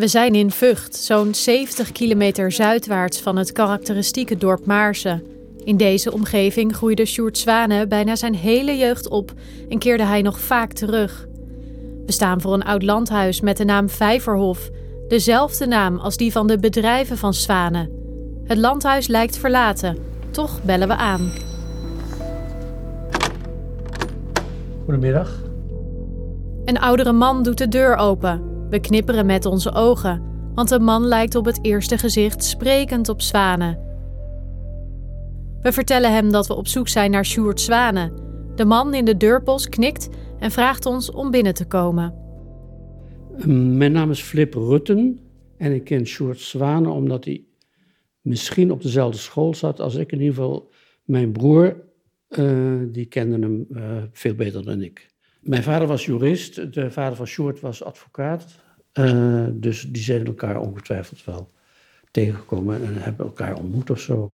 We zijn in Vught, zo'n 70 kilometer zuidwaarts van het karakteristieke dorp Maarsen. In deze omgeving groeide Sjoerd Zwane bijna zijn hele jeugd op en keerde hij nog vaak terug. We staan voor een oud landhuis met de naam Vijverhof, dezelfde naam als die van de bedrijven van Zwane. Het landhuis lijkt verlaten, toch bellen we aan. Goedemiddag. Een oudere man doet de deur open. We knipperen met onze ogen, want de man lijkt op het eerste gezicht sprekend op Zwane. We vertellen hem dat we op zoek zijn naar Sjoerd Zwane. De man in de deurpost knikt en vraagt ons om binnen te komen. Mijn naam is Flip Rutten en ik ken Sjoerd Zwane omdat hij misschien op dezelfde school zat als ik. In ieder geval, mijn broer, uh, die kende hem uh, veel beter dan ik. Mijn vader was jurist, de vader van Sjoerd was advocaat. Uh, dus die zijn elkaar ongetwijfeld wel tegengekomen en hebben elkaar ontmoet of zo.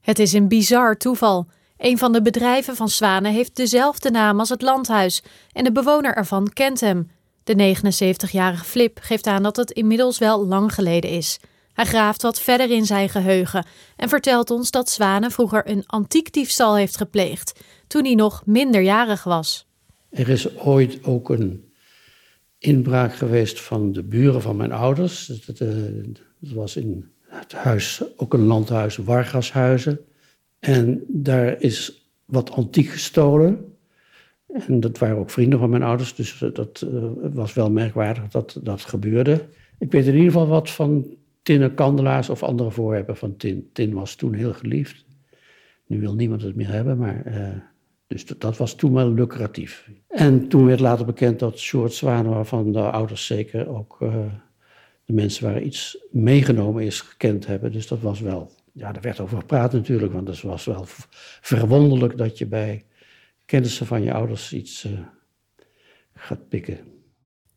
Het is een bizar toeval. Een van de bedrijven van Zwanen heeft dezelfde naam als het landhuis en de bewoner ervan kent hem. De 79-jarige Flip geeft aan dat het inmiddels wel lang geleden is. Hij graaft wat verder in zijn geheugen en vertelt ons dat Zwanen vroeger een antiekdiefstal heeft gepleegd toen hij nog minderjarig was. Er is ooit ook een inbraak geweest van de buren van mijn ouders. Dat, eh, was in het huis, ook een landhuis, Wargashuizen. En daar is wat antiek gestolen. En dat waren ook vrienden van mijn ouders, dus dat uh, was wel merkwaardig dat dat gebeurde. Ik weet in ieder geval wat van tinnen kandelaars of andere voorwerpen van tin. Tin was toen heel geliefd. Nu wil niemand het meer hebben, maar uh, dus dat, was toen wel lucratief. En toen werd later bekend dat Short Zwanen, waarvan de ouders zeker ook uh, de mensen waar iets meegenomen is, gekend hebben. Dus dat was wel, ja, daar werd over gepraat natuurlijk, want het was wel verwonderlijk dat je bij kennissen van je ouders iets uh, gaat pikken.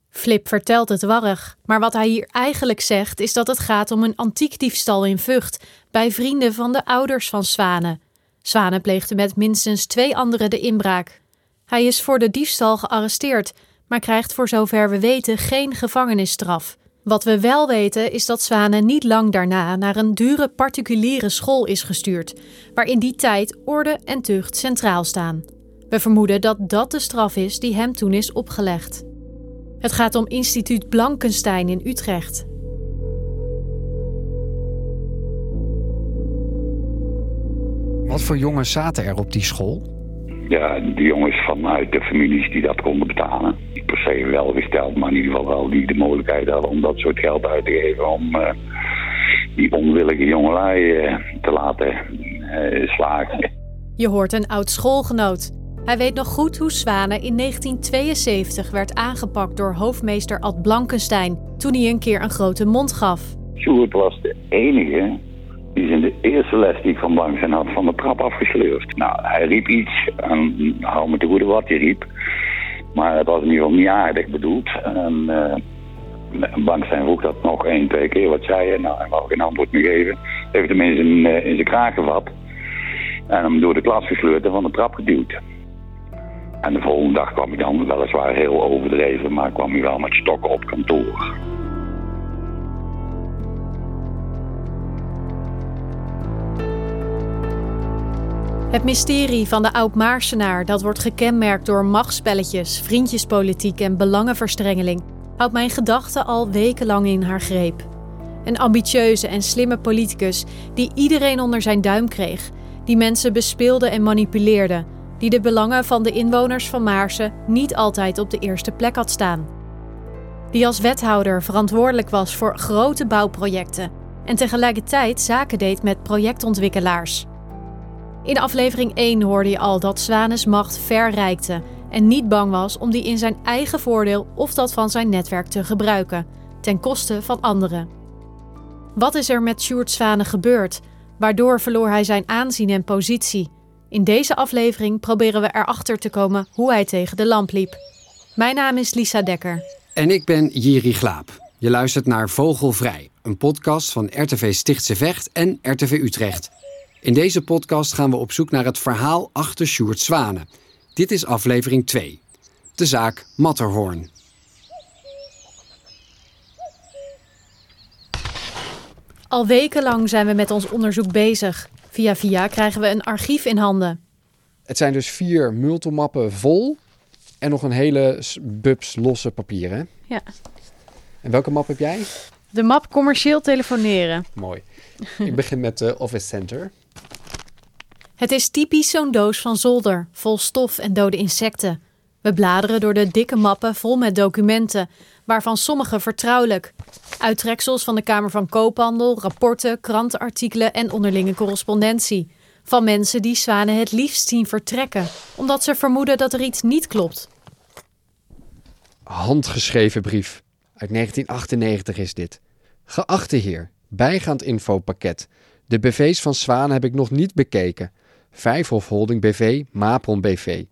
Flip vertelt het warrig, maar wat hij hier eigenlijk zegt is dat het gaat om een antiekdiefstal in Vught bij vrienden van de ouders van Zwanen. Zwanen pleegde met minstens twee anderen de inbraak. Hij is voor de diefstal gearresteerd, maar krijgt voor zover we weten geen gevangenisstraf. Wat we wel weten is dat Zwanen niet lang daarna naar een dure particuliere school is gestuurd, waar in die tijd orde en tucht centraal staan. We vermoeden dat dat de straf is die hem toen is opgelegd. Het gaat om instituut Blankenstein in Utrecht. Wat voor jongens zaten er op die school? Ja, de jongens vanuit de families die dat konden betalen. Niet per se welgesteld, maar in ieder geval wel die de mogelijkheid hadden om dat soort geld uit te geven. Om uh, die onwillige jongelui uh, te laten uh, slagen. Je hoort een oud schoolgenoot. Hij weet nog goed hoe Zwanen in 1972 werd aangepakt door hoofdmeester Ad Blankenstein. toen hij een keer een grote mond gaf. Sjoerd was de enige die is in de eerste les die ik van Blankenstein had van de trap afgesleurd. Nou, hij riep iets en hou me te goede wat hij riep. Maar het was in ieder geval niet aardig bedoeld. En uh, Blankenstein vroeg dat nog één, twee keer. Wat zei je? Nou, hij wou geen antwoord meer geven. Heeft hem in zijn, uh, in zijn kraag gevat. En hem door de klas gesleurd en van de trap geduwd. En de volgende dag kwam hij dan weliswaar heel overdreven, maar kwam hij wel met stokken op kantoor. Het mysterie van de oud-Maarsenaar, dat wordt gekenmerkt door machtsspelletjes, vriendjespolitiek en belangenverstrengeling, houdt mijn gedachten al wekenlang in haar greep. Een ambitieuze en slimme politicus die iedereen onder zijn duim kreeg, die mensen bespeelde en manipuleerde, die de belangen van de inwoners van Maarsen niet altijd op de eerste plek had staan. Die als wethouder verantwoordelijk was voor grote bouwprojecten en tegelijkertijd zaken deed met projectontwikkelaars. In aflevering 1 hoorde je al dat Zwanes macht ver en niet bang was om die in zijn eigen voordeel of dat van zijn netwerk te gebruiken, ten koste van anderen. Wat is er met Sjoerd Zwane gebeurd? Waardoor verloor hij zijn aanzien en positie? In deze aflevering proberen we erachter te komen hoe hij tegen de lamp liep. Mijn naam is Lisa Dekker. En ik ben Jiri Glaap. Je luistert naar Vogelvrij, een podcast van RTV Stichtse Vecht en RTV Utrecht. In deze podcast gaan we op zoek naar het verhaal achter Sjoerd Zwane. Dit is aflevering 2. De zaak Matterhorn. Al wekenlang zijn we met ons onderzoek bezig. Via via krijgen we een archief in handen. Het zijn dus vier multimappen vol en nog een hele bubs losse papieren. Ja. En welke map heb jij? De map commercieel telefoneren. Mooi. Ik begin met de Office Center. Het is typisch zo'n doos van zolder, vol stof en dode insecten. We bladeren door de dikke mappen vol met documenten, waarvan sommige vertrouwelijk. Uittreksels van de Kamer van Koophandel, rapporten, krantenartikelen en onderlinge correspondentie. Van mensen die zwanen het liefst zien vertrekken, omdat ze vermoeden dat er iets niet klopt. Handgeschreven brief. Uit 1998 is dit. Geachte heer, bijgaand infopakket. De BV's van Zwaan heb ik nog niet bekeken. Vijfhof Holding BV, Mapon BV.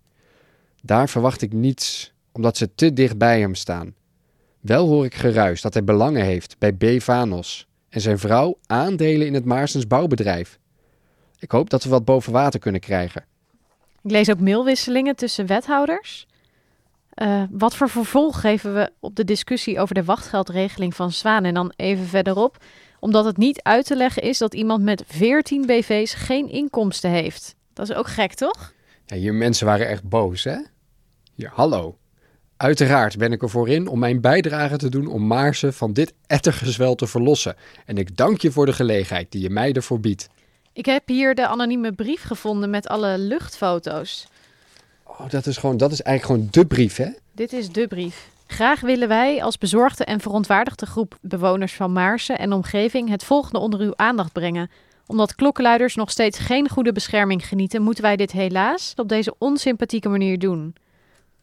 Daar verwacht ik niets, omdat ze te dicht bij hem staan. Wel hoor ik geruis dat hij belangen heeft bij B. Vanos en zijn vrouw aandelen in het Maarsens bouwbedrijf. Ik hoop dat we wat boven water kunnen krijgen. Ik lees ook mailwisselingen tussen wethouders. Uh, wat voor vervolg geven we op de discussie over de wachtgeldregeling van Zwaan? En dan even verderop, omdat het niet uit te leggen is dat iemand met 14 BV's geen inkomsten heeft. Dat is ook gek, toch? Ja, hier mensen waren echt boos, hè? Ja, hallo. Uiteraard ben ik ervoor in om mijn bijdrage te doen om Maarsen van dit ettergezwel te verlossen. En ik dank je voor de gelegenheid die je mij ervoor biedt. Ik heb hier de anonieme brief gevonden met alle luchtfoto's. Oh, dat is, gewoon, dat is eigenlijk gewoon de brief, hè? Dit is de brief. Graag willen wij als bezorgde en verontwaardigde groep bewoners van Maarsen en omgeving het volgende onder uw aandacht brengen. Omdat klokkenluiders nog steeds geen goede bescherming genieten, moeten wij dit helaas op deze onsympathieke manier doen.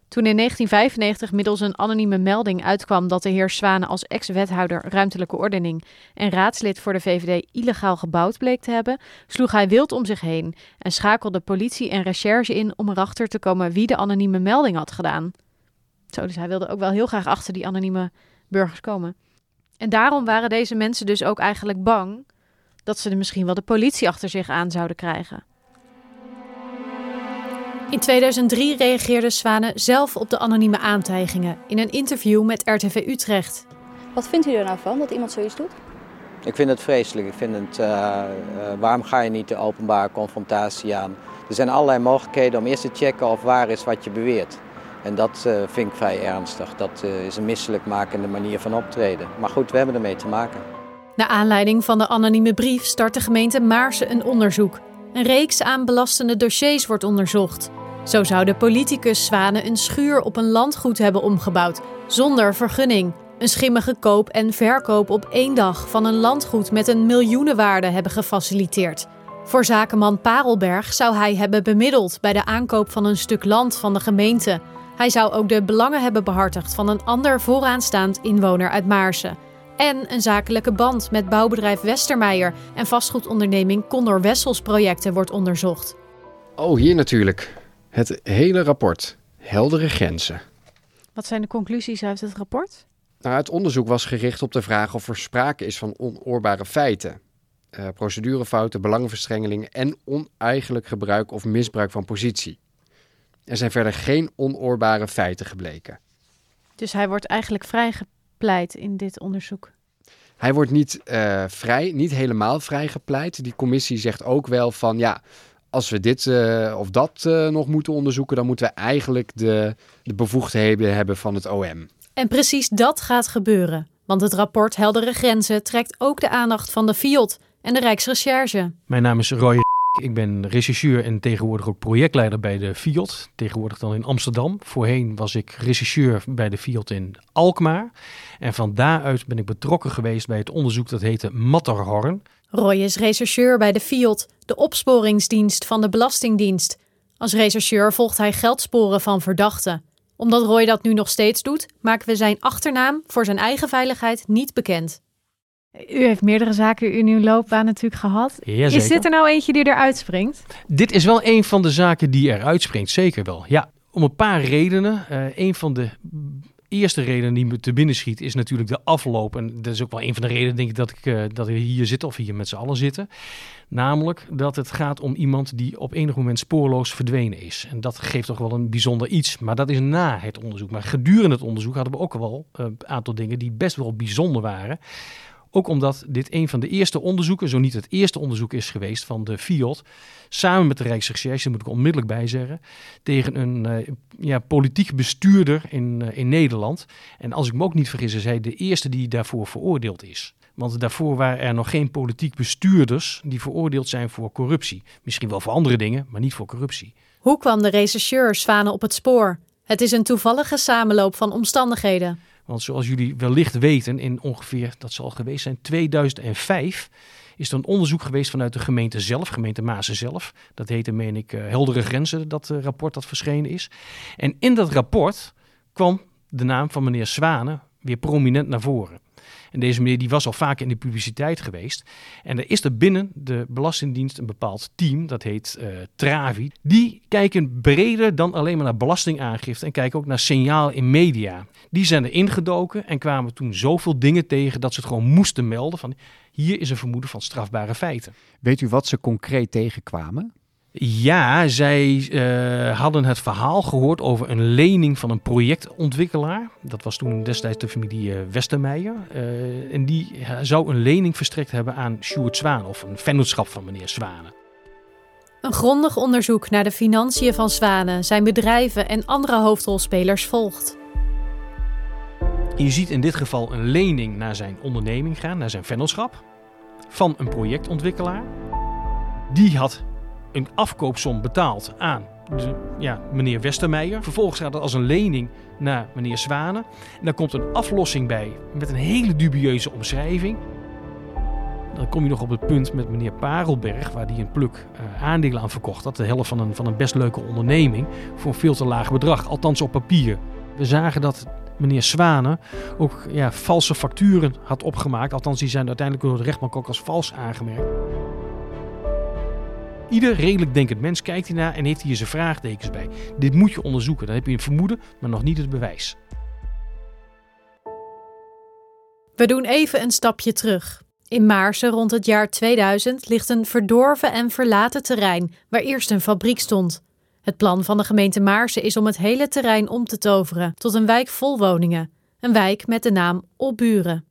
Toen in 1995 middels een anonieme melding uitkwam dat de heer Zwane als ex-wethouder ruimtelijke ordening en raadslid voor de VVD illegaal gebouwd bleek te hebben, sloeg hij wild om zich heen en schakelde politie en recherche in om erachter te komen wie de anonieme melding had gedaan. Zo, dus hij wilde ook wel heel graag achter die anonieme burgers komen. En daarom waren deze mensen dus ook eigenlijk bang dat ze er misschien wel de politie achter zich aan zouden krijgen. In 2003 reageerde Zwane zelf op de anonieme aantijgingen in een interview met RTV Utrecht. Wat vindt u er nou van dat iemand zoiets doet? Ik vind het vreselijk. Ik vind het, uh, uh, waarom ga je niet de openbare confrontatie aan? Er zijn allerlei mogelijkheden om eerst te checken of waar is wat je beweert. En dat uh, vind ik vrij ernstig. Dat is een misselijkmakende manier van optreden. Maar goed, we hebben ermee te maken. Naar aanleiding van de anonieme brief start de gemeente Maarsen een onderzoek. Een reeks aan belastende dossiers wordt onderzocht. Zo zou de politicus Zwane een schuur op een landgoed hebben omgebouwd, zonder vergunning. Een schimmige koop en verkoop op één dag van een landgoed met een miljoenenwaarde hebben gefaciliteerd. Voor zakenman Parelberg zou hij hebben bemiddeld bij de aankoop van een stuk land van de gemeente. Hij zou ook de belangen hebben behartigd van een ander vooraanstaand inwoner uit Maarsen. En een zakelijke band met bouwbedrijf Westermeijer en vastgoedonderneming Condor Wessels projecten wordt onderzocht. Oh, hier natuurlijk. Het hele rapport. Heldere grenzen. Wat zijn de conclusies uit het rapport? Nou, het onderzoek was gericht op de vraag of er sprake is van onoorbare feiten. Uh, procedurefouten, belangenverstrengelingen en oneigenlijk gebruik of misbruik van positie. Er zijn verder geen onoorbare feiten gebleken. Dus hij wordt eigenlijk vrijgepleit in dit onderzoek? Hij wordt niet uh, vrij, niet helemaal vrijgepleit. Die commissie zegt ook wel van ja, als we dit uh, of dat uh, nog moeten onderzoeken, dan moeten we eigenlijk de, de bevoegdheden hebben van het OM. En precies dat gaat gebeuren. Want het rapport Heldere Grenzen trekt ook de aandacht van de FIOD en de Rijksrecherche. Mijn naam is Roy. Ik ben rechercheur en tegenwoordig ook projectleider bij de FIOD. Tegenwoordig dan in Amsterdam. Voorheen was ik rechercheur bij de FIOD in Alkmaar. En van daaruit ben ik betrokken geweest bij het onderzoek dat heette Matterhorn. Roy is rechercheur bij de FIOD, de opsporingsdienst van de Belastingdienst. Als rechercheur volgt hij geldsporen van verdachten. Omdat Roy dat nu nog steeds doet, maken we zijn achternaam voor zijn eigen veiligheid niet bekend. U heeft meerdere zaken in uw loopbaan natuurlijk gehad. Is dit er nou eentje die eruit springt? Dit is wel een van de zaken die eruit springt, zeker wel. Ja, om een paar redenen. Uh, een van de eerste reden die me te binnen schiet is natuurlijk de afloop. En dat is ook wel een van de redenen, denk ik, dat ik uh, dat we hier zitten of hier met z'n allen zitten. Namelijk dat het gaat om iemand die op enig moment spoorloos verdwenen is. En dat geeft toch wel een bijzonder iets. Maar dat is na het onderzoek. Maar gedurende het onderzoek hadden we ook wel een aantal dingen die best wel bijzonder waren. Ook omdat dit een van de eerste onderzoeken, zo niet het eerste onderzoek is geweest van de FIOD, samen met de Rijksrecherche, moet ik onmiddellijk bij zeggen, tegen een uh, ja, politiek bestuurder in, uh, in Nederland. En als ik me ook niet vergis, is hij de eerste die daarvoor veroordeeld is. Want daarvoor waren er nog geen politiek bestuurders die veroordeeld zijn voor corruptie. Misschien wel voor andere dingen, maar niet voor corruptie. Hoe kwam de rechercheur Zwanen op het spoor? Het is een toevallige samenloop van omstandigheden. Want zoals jullie wellicht weten, in ongeveer, dat zal geweest zijn, 2005 is er een onderzoek geweest vanuit de gemeente zelf, gemeente Maasen zelf. Dat heette, meen ik, uh, Heldere Grenzen, dat uh, rapport dat verschenen is. En in dat rapport kwam de naam van meneer Zwanen weer prominent naar voren. En deze meneer die was al vaak in de publiciteit geweest. En er is er binnen de Belastingdienst een bepaald team, dat heet uh, Travi. Die kijken breder dan alleen maar naar belastingaangifte en kijken ook naar signaal in media. Die zijn er ingedoken en kwamen toen zoveel dingen tegen dat ze het gewoon moesten melden van hier is een vermoeden van strafbare feiten. Weet u wat ze concreet tegenkwamen? Ja, zij uh, hadden het verhaal gehoord over een lening van een projectontwikkelaar. Dat was toen destijds de familie uh, Westermeijer. Uh, en die zou een lening verstrekt hebben aan Sjoerd Zwaan, of een vennootschap van meneer Zwanen. Een grondig onderzoek naar de financiën van Zwanen, zijn bedrijven en andere hoofdrolspelers volgt. Je ziet in dit geval een lening naar zijn onderneming gaan, naar zijn vennootschap, van een projectontwikkelaar. Die had een afkoopsom betaald aan ja, meneer Westermeijer. Vervolgens gaat het als een lening naar meneer Zwanen. En dan komt een aflossing bij met een hele dubieuze omschrijving. Dan kom je nog op het punt met meneer Parelberg, waar die een pluk uh, aandelen aan verkocht had. De helft van een, van een best leuke onderneming voor een veel te laag bedrag, althans op papier. We zagen dat meneer Zwanen ook ja, valse facturen had opgemaakt. Althans, die zijn uiteindelijk door de rechtbank ook als vals aangemerkt. Ieder redelijk denkend mens kijkt hiernaar en heeft hier zijn vraagtekens bij. Dit moet je onderzoeken. Dan heb je een vermoeden, maar nog niet het bewijs. We doen even een stapje terug. In Maarsen rond het jaar 2000 ligt een verdorven en verlaten terrein waar eerst een fabriek stond. Het plan van de gemeente Maarsen is om het hele terrein om te toveren tot een wijk vol woningen. Een wijk met de naam Opburen.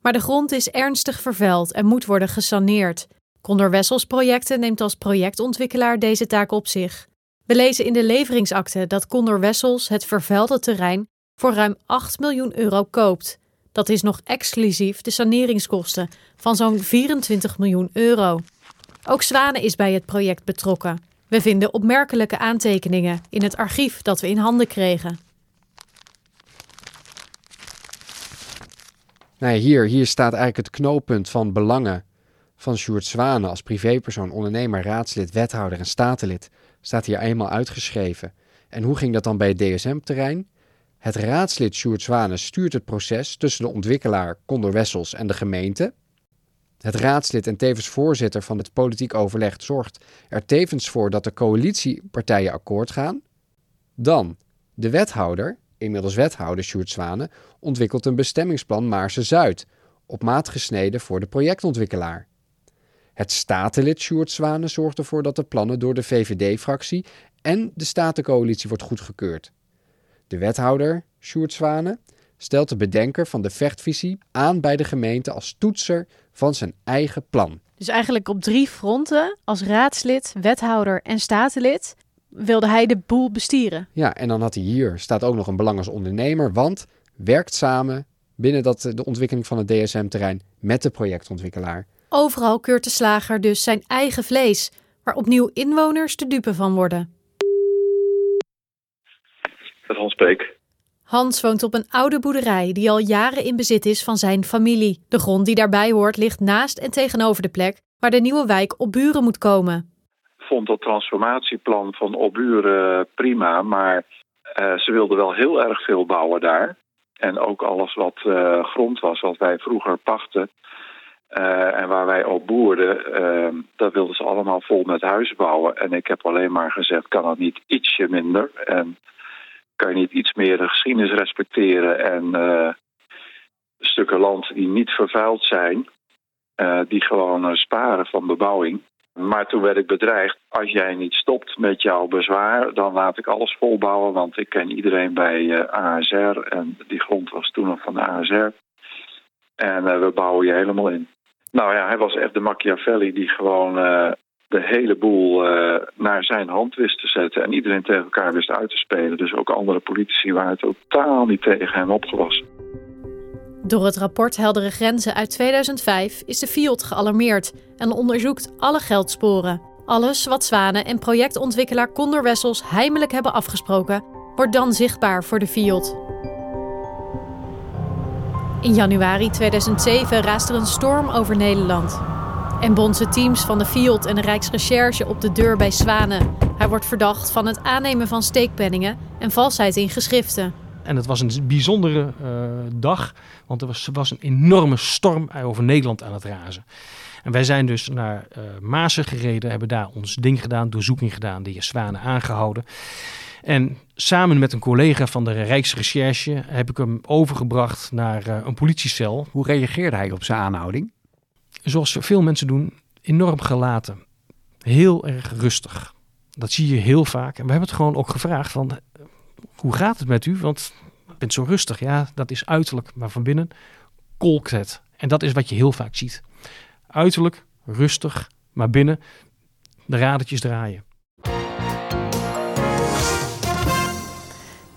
Maar de grond is ernstig vervuild en moet worden gesaneerd. Condor Wessels Projecten neemt als projectontwikkelaar deze taak op zich. We lezen in de leveringsakte dat Condor Wessels het vervuilde terrein voor ruim 8 miljoen euro koopt. Dat is nog exclusief de saneringskosten van zo'n 24 miljoen euro. Ook Zwanen is bij het project betrokken. We vinden opmerkelijke aantekeningen in het archief dat we in handen kregen. Nou hier, hier staat eigenlijk het knooppunt van belangen van Sjoerd Zwanen als privépersoon, ondernemer, raadslid, wethouder en statenlid staat hier eenmaal uitgeschreven. En hoe ging dat dan bij het DSM-terrein? Het raadslid Sjoerd Zwanen stuurt het proces tussen de ontwikkelaar Condor Wessels en de gemeente. Het raadslid en tevens voorzitter van het politiek overleg zorgt er tevens voor dat de coalitiepartijen akkoord gaan. Dan, de wethouder, inmiddels wethouder Sjoerd Zwanen, ontwikkelt een bestemmingsplan Maarse Zuid, op maat gesneden voor de projectontwikkelaar. Het statenlid Sjoerd Zwanen zorgt ervoor dat de plannen door de VVD-fractie en de Statencoalitie wordt goedgekeurd. De wethouder, Sjoerd Zwanen, stelt de bedenker van de vechtvisie aan bij de gemeente als toetser van zijn eigen plan. Dus eigenlijk op drie fronten, als raadslid, wethouder en statenlid, wilde hij de boel bestieren. Ja, en dan had hij hier, staat ook nog een belang als ondernemer, want werkt samen binnen dat, de ontwikkeling van het DSM-terrein met de projectontwikkelaar. Overal keurt de slager dus zijn eigen vlees, waar opnieuw inwoners de dupe van worden. Met Hans Beek. Hans woont op een oude boerderij die al jaren in bezit is van zijn familie. De grond die daarbij hoort ligt naast en tegenover de plek waar de nieuwe wijk op buren moet komen. Ik vond dat transformatieplan van Opburen prima, maar uh, ze wilden wel heel erg veel bouwen daar. En ook alles wat uh, grond was, wat wij vroeger pachten, uh, en waar wij op boerden, uh, dat wilden ze allemaal vol met huizen bouwen. En ik heb alleen maar gezegd, kan dat niet ietsje minder? En kan je niet iets meer de geschiedenis respecteren en uh, stukken land die niet vervuild zijn, die gewoon sparen van bebouwing. Maar toen werd ik bedreigd, als jij niet stopt met jouw bezwaar, dan laat ik alles volbouwen. Want ik ken iedereen bij ASR en die grond was toen nog van de ASR. En we bouwen je helemaal in. Nou ja, hij was echt de Machiavelli die gewoon de hele boel naar zijn hand wist te zetten. En iedereen tegen elkaar wist uit te spelen. Dus ook andere politici waren totaal niet tegen hem opgewassen. Door het rapport Heldere Grenzen uit 2005 is de FIOD gealarmeerd en onderzoekt alle geldsporen. Alles wat Zwanen en projectontwikkelaar Condor Wessels heimelijk hebben afgesproken, wordt dan zichtbaar voor de FIOD. In januari 2007 raast er een storm over Nederland. En bonzen teams van de FIOD en de Rijksrecherche op de deur bij Zwanen. Hij wordt verdacht van het aannemen van steekpenningen en valsheid in geschriften. En het was een bijzondere uh, dag, want er was, was, een enorme storm over Nederland aan het razen. En wij zijn dus naar uh, Maasen gereden, hebben daar ons ding gedaan, doorzoeking gedaan, de heer Zwanen aangehouden. En samen met een collega van de Rijksrecherche heb ik hem overgebracht naar uh, een politiecel. Hoe reageerde hij op zijn aanhouding? Zoals veel mensen doen, enorm gelaten. Heel erg rustig. Dat zie je heel vaak. En we hebben het gewoon ook gevraagd van, hoe gaat het met u? Want je bent zo rustig. Ja, dat is uiterlijk, maar van binnen kolkt het. En dat is wat je heel vaak ziet. Uiterlijk, rustig, maar binnen de radertjes draaien.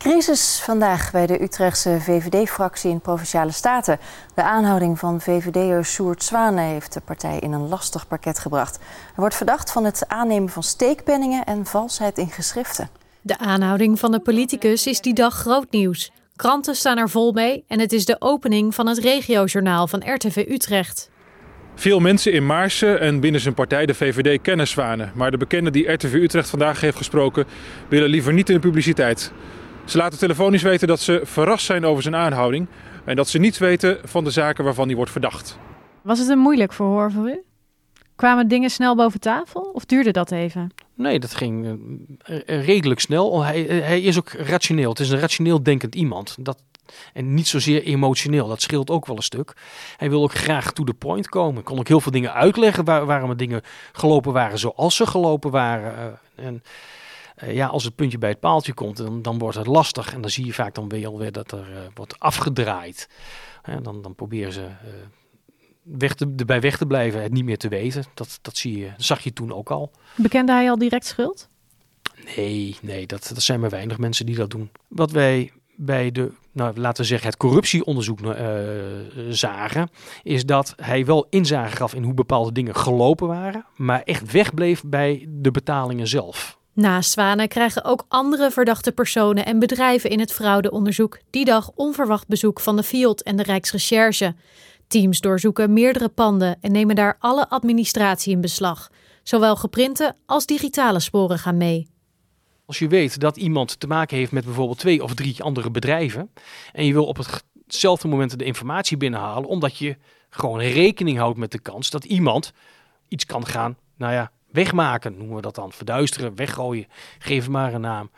Crisis vandaag bij de Utrechtse VVD-fractie in Provinciale Staten. De aanhouding van VVD'er Sjoerd Zwane heeft de partij in een lastig parket gebracht. Hij wordt verdacht van het aannemen van steekpenningen en valsheid in geschriften. De aanhouding van de politicus is die dag groot nieuws. Kranten staan er vol mee en het is de opening van het regiojournaal van RTV Utrecht. Veel mensen in Maarsen en binnen zijn partij, de VVD, kennen Zwanen. Maar de bekenden die RTV Utrecht vandaag heeft gesproken, willen liever niet in de publiciteit. Ze laten telefonisch weten dat ze verrast zijn over zijn aanhouding en dat ze niets weten van de zaken waarvan hij wordt verdacht. Was het een moeilijk verhoor voor u? Kwamen dingen snel boven tafel of duurde dat even? Nee, dat ging uh, redelijk snel. Hij, hij is ook rationeel. Het is een rationeel denkend iemand. Dat, en niet zozeer emotioneel. Dat scheelt ook wel een stuk. Hij wil ook graag to the point komen. Ik kon ook heel veel dingen uitleggen waar, waarom dingen gelopen waren zoals ze gelopen waren. En ja, als het puntje bij het paaltje komt, dan, dan wordt het lastig. En dan zie je vaak dan weer alweer dat er wordt afgedraaid. dan, dan proberen ze weg te, erbij weg te blijven, het niet meer te weten. Dat, dat, zie je, dat zag je toen ook al. Bekende hij al direct schuld? Nee, nee dat, dat zijn maar weinig mensen die dat doen. Wat wij bij de, nou, laten we zeggen, het corruptieonderzoek uh, zagen, is dat hij wel inzage gaf in hoe bepaalde dingen gelopen waren, maar echt wegbleef bij de betalingen zelf. Naast Zwanen krijgen ook andere verdachte personen en bedrijven in het fraudeonderzoek die dag onverwacht bezoek van de FIOD en de Rijksrecherche. Teams doorzoeken meerdere panden en nemen daar alle administratie in beslag. Zowel geprinte als digitale sporen gaan mee. Als je weet dat iemand te maken heeft met bijvoorbeeld twee of drie andere bedrijven en je wil op hetzelfde moment de informatie binnenhalen, omdat je gewoon rekening houdt met de kans dat iemand iets kan gaan, nou ja, wegmaken, noemen we dat dan. Verduisteren, weggooien, geef maar een naam.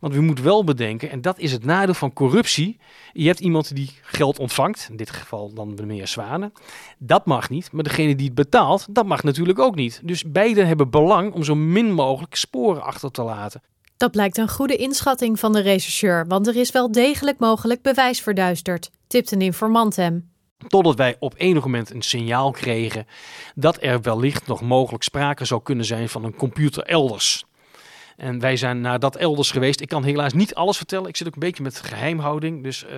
Want we moeten wel bedenken, en dat is het nadeel van corruptie. Je hebt iemand die geld ontvangt, in dit geval dan meneer Zwanen. Dat mag niet, maar degene die het betaalt, dat mag natuurlijk ook niet. Dus beiden hebben belang om zo min mogelijk sporen achter te laten. Dat blijkt een goede inschatting van de rechercheur, want er is wel degelijk mogelijk bewijs verduisterd, tipt een informant hem. Totdat wij op enig moment een signaal kregen dat er wellicht nog mogelijk sprake zou kunnen zijn van een computer elders. En wij zijn naar dat elders geweest. Ik kan helaas niet alles vertellen. Ik zit ook een beetje met geheimhouding. Dus uh,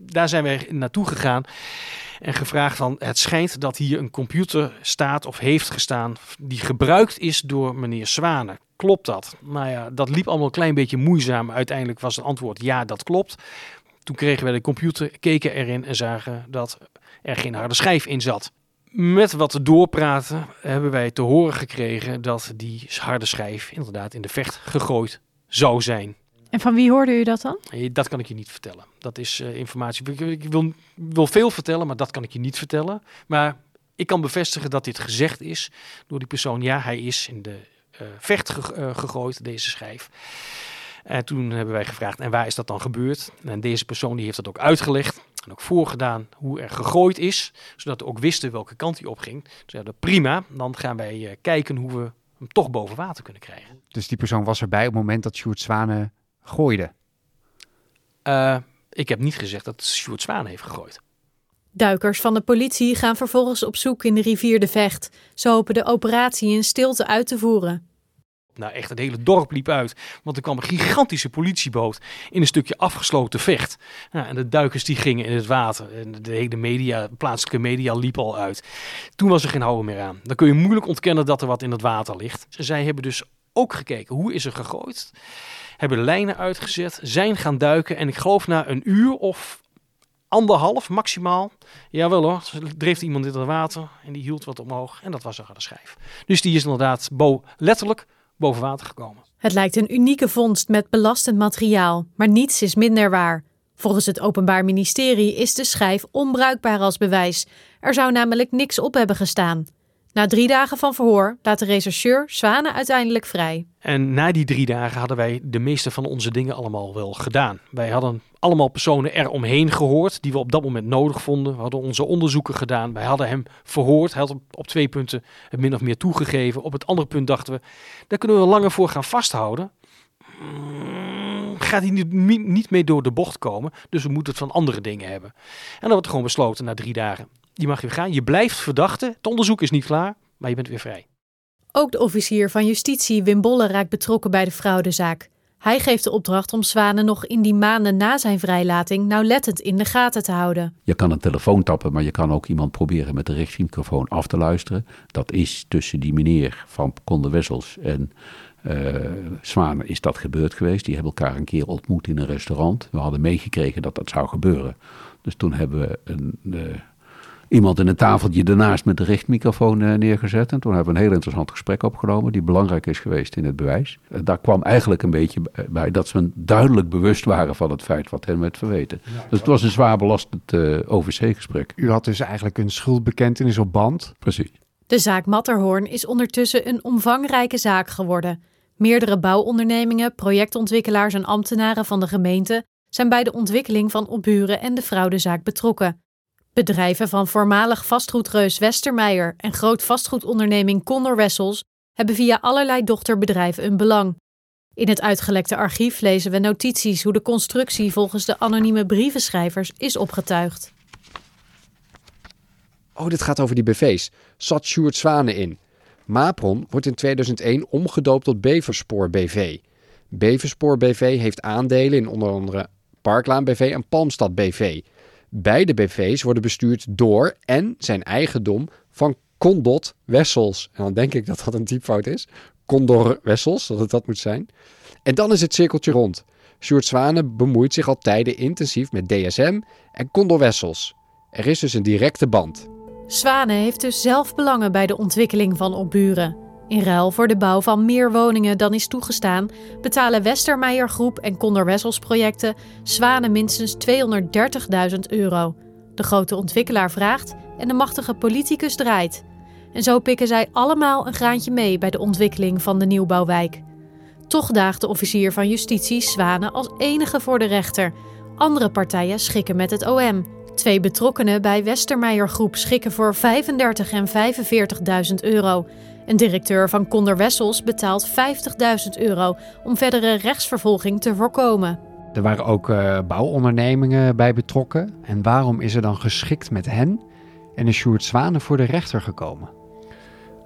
daar zijn wij naartoe gegaan en gevraagd van het schijnt dat hier een computer staat of heeft gestaan die gebruikt is door meneer Zwanen. Klopt dat? Nou ja, dat liep allemaal een klein beetje moeizaam. Uiteindelijk was het antwoord ja, dat klopt. Toen kregen we de computer, keken erin en zagen dat er geen harde schijf in zat. Met wat doorpraten hebben wij te horen gekregen dat die harde schijf inderdaad in de vecht gegooid zou zijn. En van wie hoorde u dat dan? Dat kan ik je niet vertellen. Dat is uh, informatie. Ik, wil, wil veel vertellen, maar dat kan ik je niet vertellen. Maar ik kan bevestigen dat dit gezegd is door die persoon. Ja, hij is in de uh, vecht ge uh, gegooid, deze schijf. En toen hebben wij gevraagd, en waar is dat dan gebeurd? En deze persoon die heeft dat ook uitgelegd en ook voorgedaan hoe er gegooid is, zodat we ook wisten welke kant hij opging. Dus ja, prima, dan gaan wij uh, kijken hoe we hem toch boven water kunnen krijgen. Dus die persoon was erbij op het moment dat Sjoerd Zwane gooide? Uh, ik heb niet gezegd dat Sjoerd Zwane heeft gegooid. Duikers van de politie gaan vervolgens op zoek in de rivier de Vecht. Ze hopen de operatie in stilte uit te voeren. Nou, echt het hele dorp liep uit. Want er kwam een gigantische politieboot in een stukje afgesloten vecht. Nou, en de duikers die gingen in het water. En de hele media, plaatselijke media liep al uit. Toen was er geen houden meer aan. Dan kun je moeilijk ontkennen dat er wat in het water ligt. Zij hebben dus ook gekeken hoe is er gegooid. Hebben lijnen uitgezet, zijn gaan duiken. En ik geloof na een uur of anderhalf maximaal. Jawel hoor, dreef iemand in het water en die hield wat omhoog. En dat was er aan de schijf. Dus die is inderdaad bo letterlijk boven water gekomen. Het lijkt een unieke vondst met belastend materiaal, maar niets is minder waar. Volgens het Openbaar Ministerie is de schijf onbruikbaar als bewijs. Er zou namelijk niks op hebben gestaan. Na drie dagen van verhoor laat de rechercheur Zwanen uiteindelijk vrij. En na die drie dagen hadden wij de meeste van onze dingen allemaal wel gedaan. Wij hadden allemaal personen eromheen gehoord die we op dat moment nodig vonden. We hadden onze onderzoeken gedaan. Wij hadden hem verhoord. Hij had op, twee punten het min of meer toegegeven. Op het andere punt dachten we, daar kunnen we langer voor gaan vasthouden. Mm, gaat hij niet, niet mee door de bocht komen. Dus we moeten het van andere dingen hebben. En dan wordt er gewoon besloten na drie dagen je mag weer gaan. Je blijft verdachte. Het onderzoek is niet klaar, maar je bent weer vrij. Ook de officier van justitie Wim Bolle raakt betrokken bij de fraudezaak. Hij geeft de opdracht om Zwanen nog in die maanden na zijn vrijlating nauwlettend in de gaten te houden. Je kan een telefoon tappen, maar je kan ook iemand proberen met de richtmicrofoon af te luisteren. Dat is tussen die meneer van Conde Wessels en Zwanen is dat gebeurd geweest. Die hebben elkaar een keer ontmoet in een restaurant. We hadden meegekregen dat dat zou gebeuren. Dus toen hebben we een... Uh, iemand in een tafeltje ernaast met de richtmicrofoon uh, neergezet. En toen hebben we een heel interessant gesprek opgenomen, die belangrijk is geweest in het bewijs. Uh, daar kwam eigenlijk een beetje bij dat ze duidelijk bewust waren van het feit wat hen werd verweten. dus het was een zwaar belastend uh, eh, OVC-gesprek. U had dus eigenlijk een schuldbekentenis op band? Precies. De zaak Matterhorn is ondertussen een omvangrijke zaak geworden. Meerdere bouwondernemingen, projectontwikkelaars en ambtenaren van de gemeente zijn bij de ontwikkeling van Opburen en de fraudezaak betrokken. Bedrijven van voormalig vastgoedreus Westermeijer en groot vastgoedonderneming Condor Wessels hebben via allerlei dochterbedrijven een belang. In het uitgelekte archief lezen we notities hoe de constructie volgens de anonieme brievenschrijvers is opgetuigd. Oh, dit gaat over die BV's. Zat Sjoerd Zwanen in. Mapron wordt in 2001 omgedoopt tot Beverspoor BV. Beverspoor BV heeft aandelen in onder andere Parklaan BV en Palmstad BV. Beide BV's worden bestuurd door en zijn eigendom van Condot Wessels. En dan denk ik dat dat een typfout is. Condor Wessels, dat het dat moet zijn. En dan is het cirkeltje rond. Sjoerd Zwane bemoeit zich al tijden intensief met DSM en Condor Wessels. Er is dus een directe band. Zwane heeft dus zelf belangen bij de ontwikkeling van Opburen. In ruil voor de bouw van meer woningen dan is toegestaan, betalen Westermeijer Groep en Condor Wessels projecten Zwanen minstens 230.000 euro. De grote ontwikkelaar vraagt en de machtige politicus draait. En zo pikken zij allemaal een graantje mee bij de ontwikkeling van de nieuwbouwwijk. Toch daagt de officier van justitie Zwanen als enige voor de rechter. Andere partijen schikken met het OM. Twee betrokkenen bij Westermeijer Groep schikken voor 35 en 45.000 euro. Een directeur van Condor Wessels betaalt 50.000 euro om verdere rechtsvervolging te voorkomen. Er waren ook uh, bouwondernemingen bij betrokken. En waarom is er dan geschikt met hen en is Sjoerd Zwanen voor de rechter gekomen?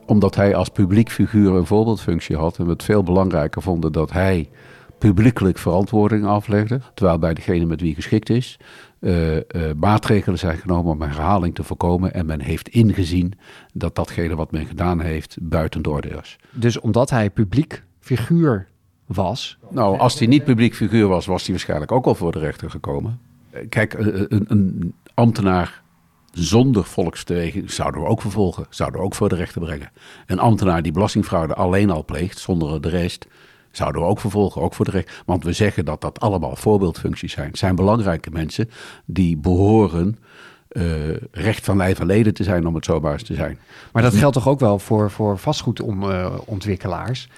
Omdat hij als publiek figuur een voorbeeldfunctie had en we het veel belangrijker vonden dat hij publiekelijk verantwoording aflegde. Terwijl bij degene met wie geschikt is, uh, uh, maatregelen zijn genomen om een herhaling te voorkomen. En men heeft ingezien dat datgene wat men gedaan heeft buiten de orde is. Dus omdat hij publiek figuur was? Nou, als hij niet publiek figuur was, was hij waarschijnlijk ook al voor de rechter gekomen. Eh, kijk, een, een ambtenaar zonder volksbeweging zouden we ook vervolgen, zouden we ook voor de rechter brengen. Een ambtenaar die belastingfraude alleen al pleegt, zonder de rest, Zouden we ook vervolgen, ook voor de recht. Want we zeggen dat dat allemaal voorbeeldfuncties zijn. Het zijn belangrijke mensen die behoren uh, recht van lijf en leden te zijn, om het zo maar eens te zijn. Maar dat geldt toch ook wel voor, voor vastgoedontwikkelaars?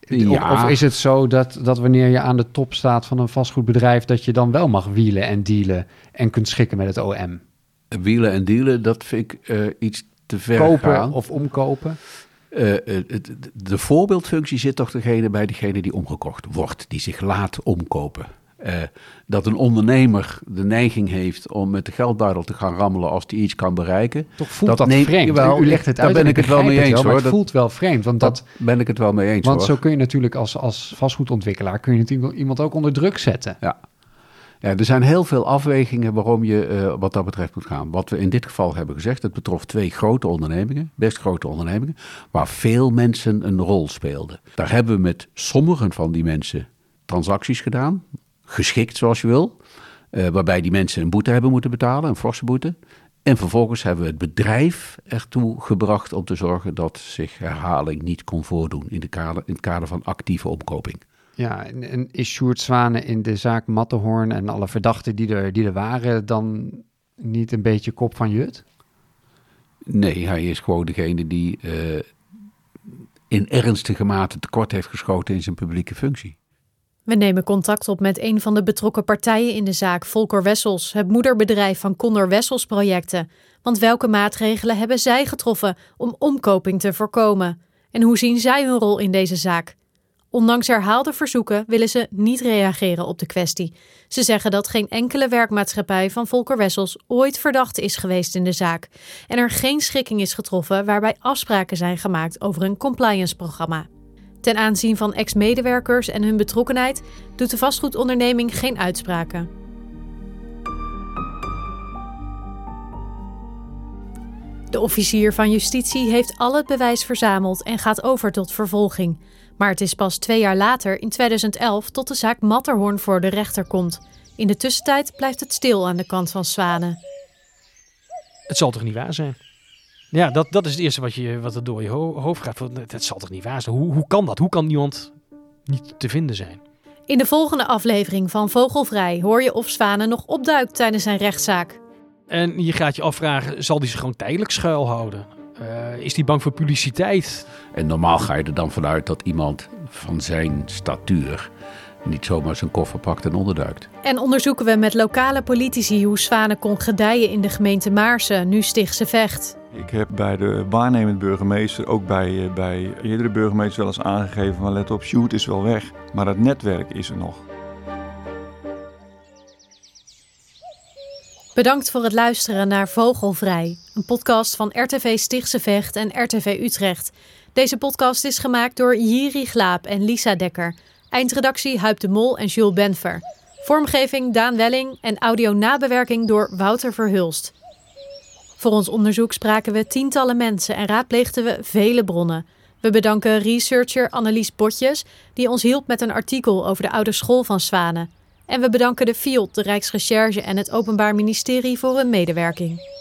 Ja. Of, is het zo dat, dat wanneer je aan de top staat van een vastgoedbedrijf, dat je dan wel mag wielen en dealen en kunt schikken met het OM? Wielen en dealen, dat vind ik uh, iets te ver Kopen gaan. of omkopen? Uh, de voorbeeldfunctie zit toch degene bij degene die omgekocht wordt, die zich laat omkopen. Uh, dat een ondernemer de neiging heeft om met de geldbuidel te gaan rammelen als hij iets kan bereiken. Toch voelt dat, dat vreemd. U legt het uit. Daar ben ik het wel mee eens hoor. Het voelt wel vreemd. Want dat, ben ik het wel mee eens Want zo kun je natuurlijk als, als vastgoedontwikkelaar kun je natuurlijk iemand ook onder druk zetten. Ja. Ja, er zijn heel veel afwegingen waarom je uh, wat dat betreft moet gaan. Wat we in dit geval hebben gezegd, het betrof twee grote ondernemingen, best grote ondernemingen, waar veel mensen een rol speelden. Daar hebben we met sommigen van die mensen transacties gedaan, geschikt zoals je wil, uh, waarbij die mensen een boete hebben moeten betalen, een forse boete. En vervolgens hebben we het bedrijf ertoe gebracht om te zorgen dat zich herhaling niet kon voordoen in, de kader, in het kader van actieve omkoping. Ja, en, en is Sjoerd Zwanen in de zaak Matterhorn en alle verdachten die er, die er waren dan niet een beetje kop van Jut? Nee, hij is gewoon degene die uh, in ernstige mate tekort heeft geschoten in zijn publieke functie. We nemen contact op met een van de betrokken partijen in de zaak, Volker Wessels, het moederbedrijf van Condor Wessels projecten. Want welke maatregelen hebben zij getroffen om omkoping te voorkomen? En hoe zien zij hun rol in deze zaak? Ondanks herhaalde verzoeken willen ze niet reageren op de kwestie. Ze zeggen dat geen enkele werkmaatschappij van Volker Wessels ooit verdacht is geweest in de zaak en er geen schikking is getroffen waarbij afspraken zijn gemaakt over een compliance-programma. Ten aanzien van ex-medewerkers en hun betrokkenheid doet de vastgoedonderneming geen uitspraken. De officier van justitie heeft al het bewijs verzameld en gaat over tot vervolging. Maar het is pas twee jaar later, in 2011, tot de zaak Matterhorn voor de rechter komt. In de tussentijd blijft het stil aan de kant van Zwanen. Het zal toch niet waar zijn? Ja, dat, dat is het eerste wat, je, wat er door je hoofd gaat. Het zal toch niet waar zijn? Hoe, hoe kan dat? Hoe kan iemand niet te vinden zijn? In de volgende aflevering van Vogelvrij hoor je of Zwanen nog opduikt tijdens zijn rechtszaak. En je gaat je afvragen, zal hij zich gewoon tijdelijk schuilhouden? Uh, is hij bang voor publiciteit? En normaal ga je er dan vanuit dat iemand van zijn statuur niet zomaar zijn koffer pakt en onderduikt. En onderzoeken we met lokale politici hoe Zwanen kon gedijen in de gemeente Maarsen, nu Stichtse Vecht. Ik heb bij de waarnemend burgemeester, ook bij, eh, bij eerdere burgemeesters wel eens aangegeven van let op, shoot is wel weg, maar het netwerk is er nog. Bedankt voor het luisteren naar Vogelvrij, een podcast van RTV Stichtse Vecht en RTV Utrecht. Deze podcast is gemaakt door Jiri Glaap en Lisa Dekker. Eindredactie Huip de Mol en Jules Benfer. Vormgeving Daan Welling en audio-nabewerking door Wouter Verhulst. Voor ons onderzoek spraken we tientallen mensen en raadpleegden we vele bronnen. We bedanken researcher Annelies Botjes, die ons hielp met een artikel over de oude school van Zwanen. En we bedanken de FIOD, de Rijksrecherche en het Openbaar Ministerie voor hun medewerking.